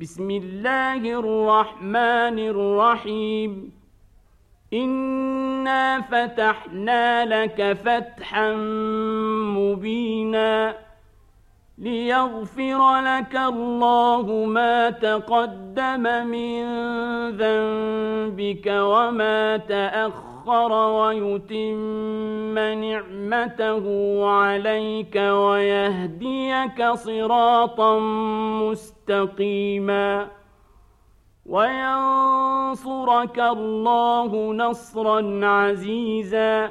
بسم الله الرحمن الرحيم. انا فتحنا لك فتحا مبينا. ليغفر لك الله ما تقدم من ذنبك وما تاخر ويتم نعمته عليك ويهديك صراطا مستقيما وينصرك الله نصرا عزيزا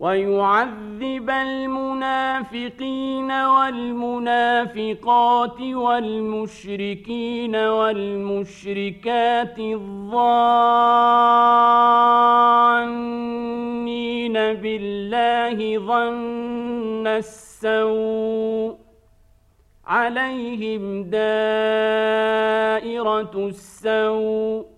ويعذب المنافقين والمنافقات والمشركين والمشركات الظانين بالله ظن السوء عليهم دائرة السوء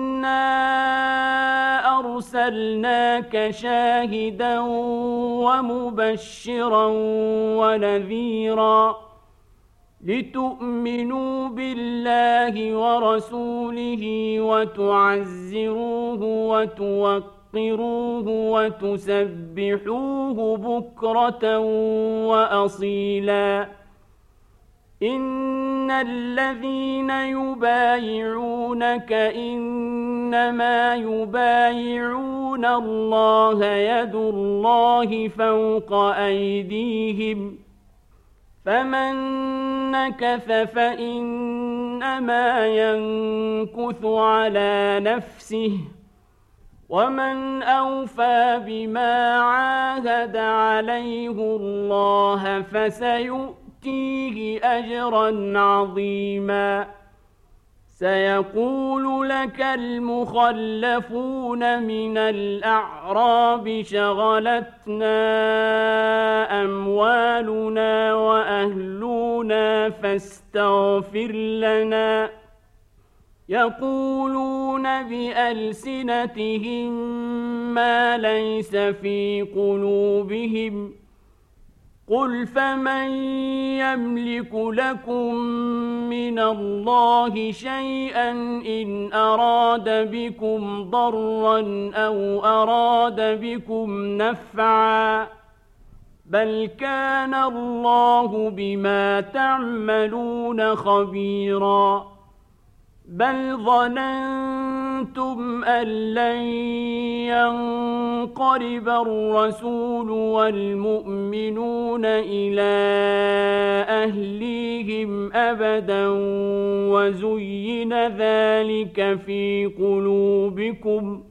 انا ارسلناك شاهدا ومبشرا ونذيرا لتؤمنوا بالله ورسوله وتعزروه وتوقروه توقروه وتسبحوه بكرة وأصيلا إن الذين يبايعونك إنما يبايعون الله يد الله فوق أيديهم فمن نكث فإنما ينكث على نفسه ۖ ومن اوفى بما عاهد عليه الله فسيؤتيه اجرا عظيما. سيقول لك المخلفون من الأعراب شغلتنا أموالنا وأهلنا فاستغفر لنا. يقولون بألسنتهم ما ليس في قلوبهم. قل فمن يملك لكم من الله شيئا إن أراد بكم ضرا أو أراد بكم نفعا. بل كان الله بما تعملون خبيراً. بل ظننتم أن لن ينقلب الرسول والمؤمنون إلى أهليهم أبدا وزين ذلك في قلوبكم ۖ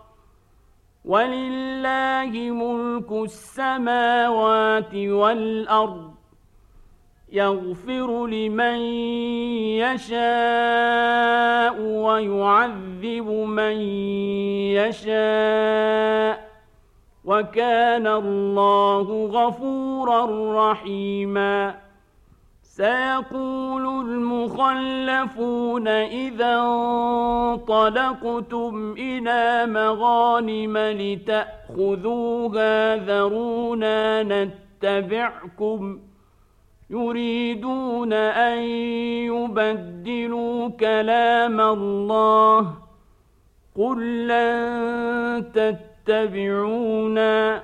ولله ملك السماوات والأرض يغفر لمن يشاء ويعذب من يشاء وكان الله غفورا رحيما سيقول المخلفون إذا انطلقتم إلى مغانم لتأخذوها ذرونا نتبعكم ۖ يريدون أن يبدلوا كلام الله قل لن تتبعونا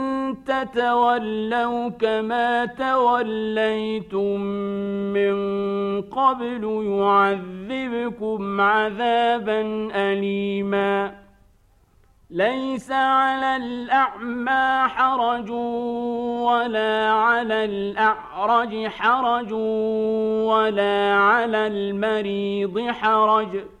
تتولوا كما توليتم من قبل يعذبكم عذابا أليما. ليس على الأعمى حرج ولا على الأعرج حرج ولا على المريض حرج ۖ.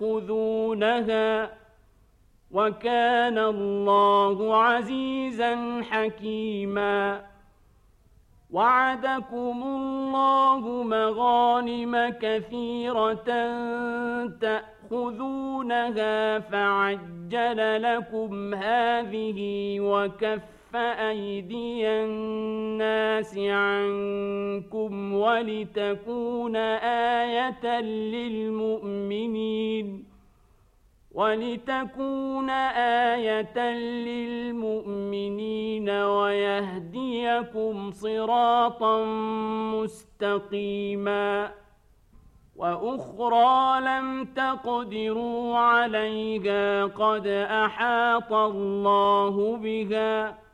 يأخذونها وكان الله عزيزا حكيما. وعدكم الله مغانم كثيرة تأخذونها فعجل لكم هذه وكف أيدي الناس عنكم ولتكون آية للمؤمنين. ولتكون آية للمؤمنين ويهديكم صراطا مستقيما. وأخرى لم تقدروا عليها قد أحاط الله بها.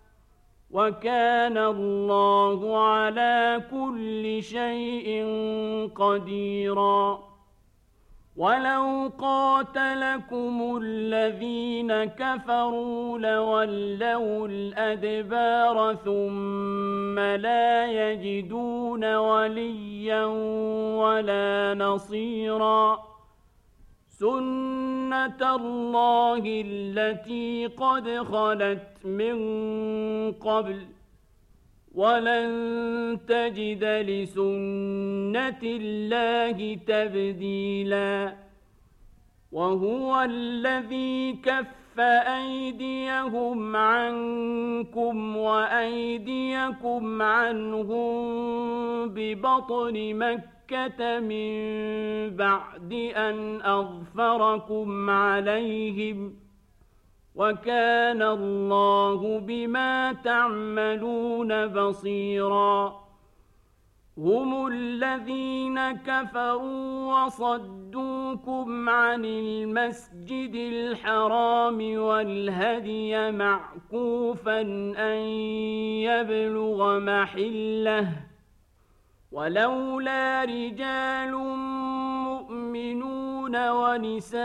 وكان الله على كل شيء قديرا. ولو قاتلكم الذين كفروا لولوا الأدبار ثم لا يجدون وليا ولا نصيرا. سنة الله التي قد خلت من قبل ولن تجد لسنة الله تبديلا وهو الذي كف أيديهم عنكم وأيديكم عنهم ببطن مكة من بعد أن أظفركم عليهم وكان الله بما تعملون بصيرا هم الذين كفروا وصدوكم عن المسجد الحرام والهدي معكوفا أن يبلغ محلة ولولا رجال مؤمنون ونساء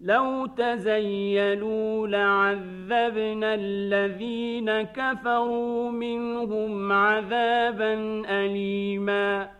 لو تزيلوا لعذبنا الذين كفروا منهم عذابا أليماً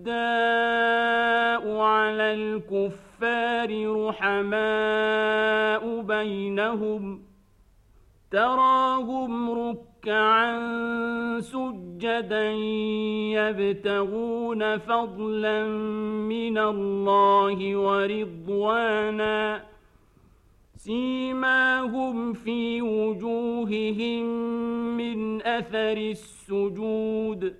أشداء على الكفار رحماء بينهم تراهم ركعا سجدا يبتغون فضلا من الله ورضوانا. سيماهم في وجوههم من أثر السجود.